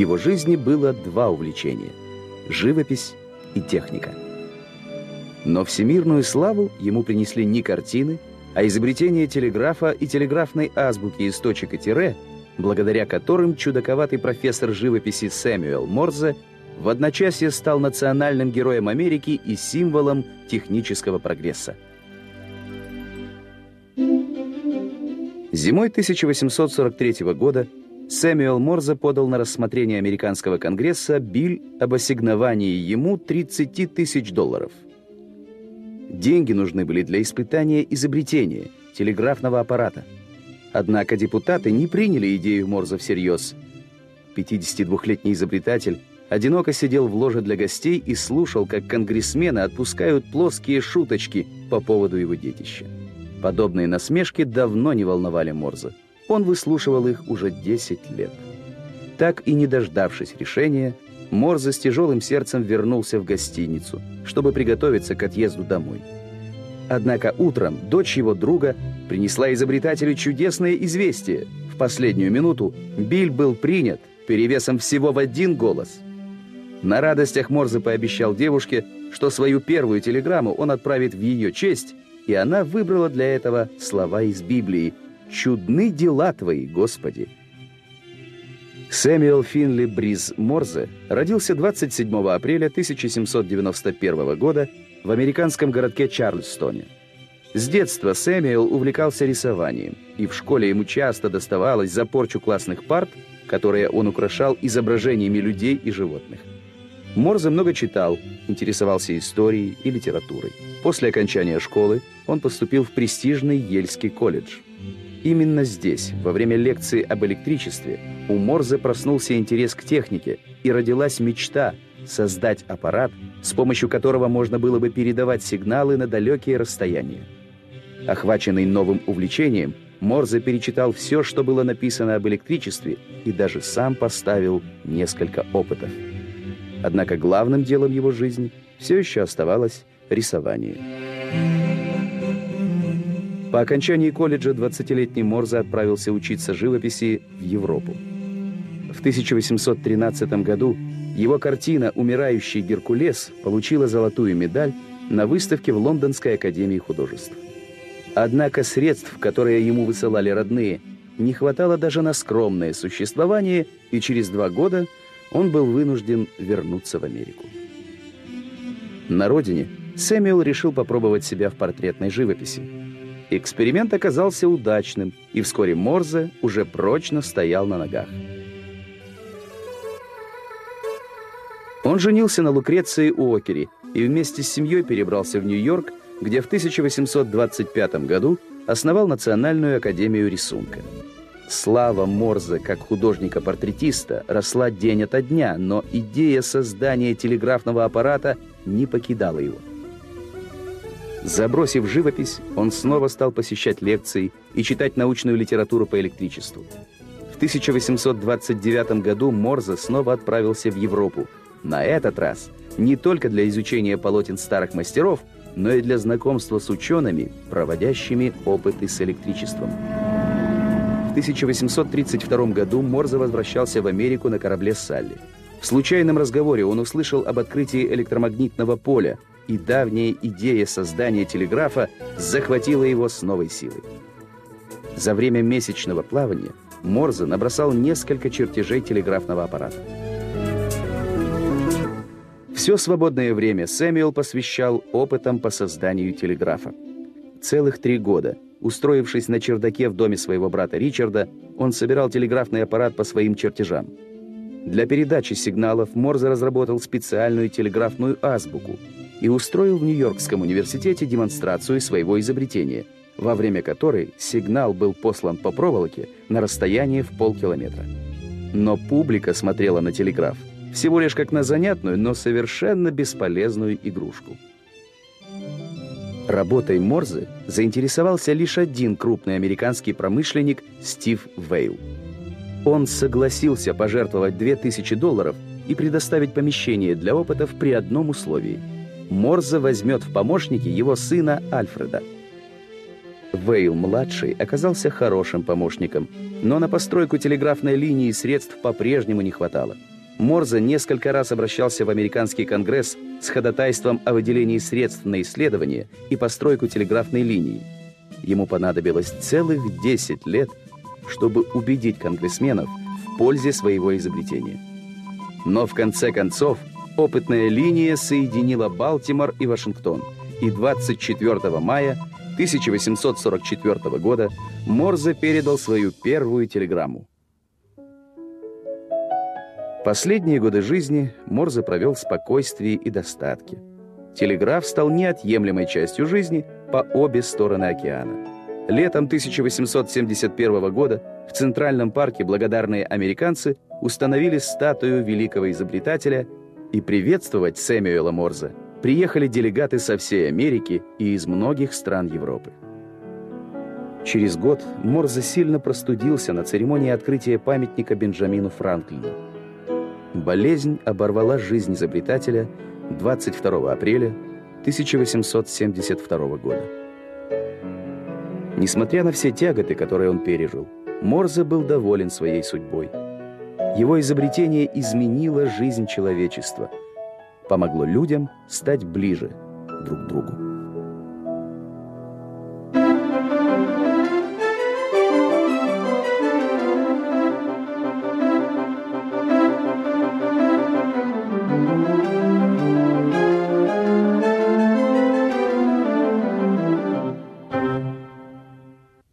его жизни было два увлечения – живопись и техника. Но всемирную славу ему принесли не картины, а изобретение телеграфа и телеграфной азбуки из точек и тире, благодаря которым чудаковатый профессор живописи Сэмюэл Морзе в одночасье стал национальным героем Америки и символом технического прогресса. Зимой 1843 года Сэмюэл Морзе подал на рассмотрение американского конгресса биль об ассигновании ему 30 тысяч долларов. Деньги нужны были для испытания изобретения телеграфного аппарата. Однако депутаты не приняли идею Морза всерьез. 52-летний изобретатель одиноко сидел в ложе для гостей и слушал, как конгрессмены отпускают плоские шуточки по поводу его детища. Подобные насмешки давно не волновали Морза. Он выслушивал их уже 10 лет. Так и не дождавшись решения, Морзе с тяжелым сердцем вернулся в гостиницу, чтобы приготовиться к отъезду домой. Однако утром дочь его друга принесла изобретателю чудесное известие. В последнюю минуту Биль был принят перевесом всего в один голос. На радостях Морзе пообещал девушке, что свою первую телеграмму он отправит в ее честь, и она выбрала для этого слова из Библии – чудны дела Твои, Господи!» Сэмюэл Финли Бриз Морзе родился 27 апреля 1791 года в американском городке Чарльстоне. С детства Сэмюэл увлекался рисованием, и в школе ему часто доставалось за порчу классных парт, которые он украшал изображениями людей и животных. Морзе много читал, интересовался историей и литературой. После окончания школы он поступил в престижный Ельский колледж – Именно здесь, во время лекции об электричестве, у Морзе проснулся интерес к технике и родилась мечта создать аппарат, с помощью которого можно было бы передавать сигналы на далекие расстояния. Охваченный новым увлечением, Морзе перечитал все, что было написано об электричестве, и даже сам поставил несколько опытов. Однако главным делом его жизни все еще оставалось рисование. По окончании колледжа 20-летний Морзе отправился учиться живописи в Европу. В 1813 году его картина «Умирающий Геркулес» получила золотую медаль на выставке в Лондонской академии художеств. Однако средств, которые ему высылали родные, не хватало даже на скромное существование, и через два года он был вынужден вернуться в Америку. На родине Сэмюэл решил попробовать себя в портретной живописи. Эксперимент оказался удачным, и вскоре Морзе уже прочно стоял на ногах. Он женился на Лукреции Уокере и вместе с семьей перебрался в Нью-Йорк, где в 1825 году основал Национальную академию рисунка. Слава Морзе как художника-портретиста росла день ото дня, но идея создания телеграфного аппарата не покидала его. Забросив живопись, он снова стал посещать лекции и читать научную литературу по электричеству. В 1829 году Морзе снова отправился в Европу. На этот раз не только для изучения полотен старых мастеров, но и для знакомства с учеными, проводящими опыты с электричеством. В 1832 году Морзе возвращался в Америку на корабле «Салли». В случайном разговоре он услышал об открытии электромагнитного поля – и давняя идея создания телеграфа захватила его с новой силой. За время месячного плавания Морзе набросал несколько чертежей телеграфного аппарата. Все свободное время Сэмюэл посвящал опытам по созданию телеграфа. Целых три года, устроившись на чердаке в доме своего брата Ричарда, он собирал телеграфный аппарат по своим чертежам. Для передачи сигналов Морзе разработал специальную телеграфную азбуку – и устроил в Нью-Йоркском университете демонстрацию своего изобретения, во время которой сигнал был послан по проволоке на расстояние в полкилометра. Но публика смотрела на телеграф всего лишь как на занятную, но совершенно бесполезную игрушку. Работой Морзе заинтересовался лишь один крупный американский промышленник Стив Вейл. Он согласился пожертвовать 2000 долларов и предоставить помещение для опытов при одном условии – Морзе возьмет в помощники его сына Альфреда. Вейл-младший оказался хорошим помощником, но на постройку телеграфной линии средств по-прежнему не хватало. Морзе несколько раз обращался в американский конгресс с ходатайством о выделении средств на исследование и постройку телеграфной линии. Ему понадобилось целых 10 лет, чтобы убедить конгрессменов в пользе своего изобретения. Но в конце концов опытная линия соединила Балтимор и Вашингтон, и 24 мая 1844 года Морзе передал свою первую телеграмму. Последние годы жизни Морзе провел в спокойствии и достатке. Телеграф стал неотъемлемой частью жизни по обе стороны океана. Летом 1871 года в Центральном парке благодарные американцы установили статую великого изобретателя и приветствовать Сэмюэла Морзе приехали делегаты со всей Америки и из многих стран Европы. Через год Морзе сильно простудился на церемонии открытия памятника Бенджамину Франклину. Болезнь оборвала жизнь изобретателя 22 апреля 1872 года. Несмотря на все тяготы, которые он пережил, Морзе был доволен своей судьбой. Его изобретение изменило жизнь человечества, помогло людям стать ближе друг к другу.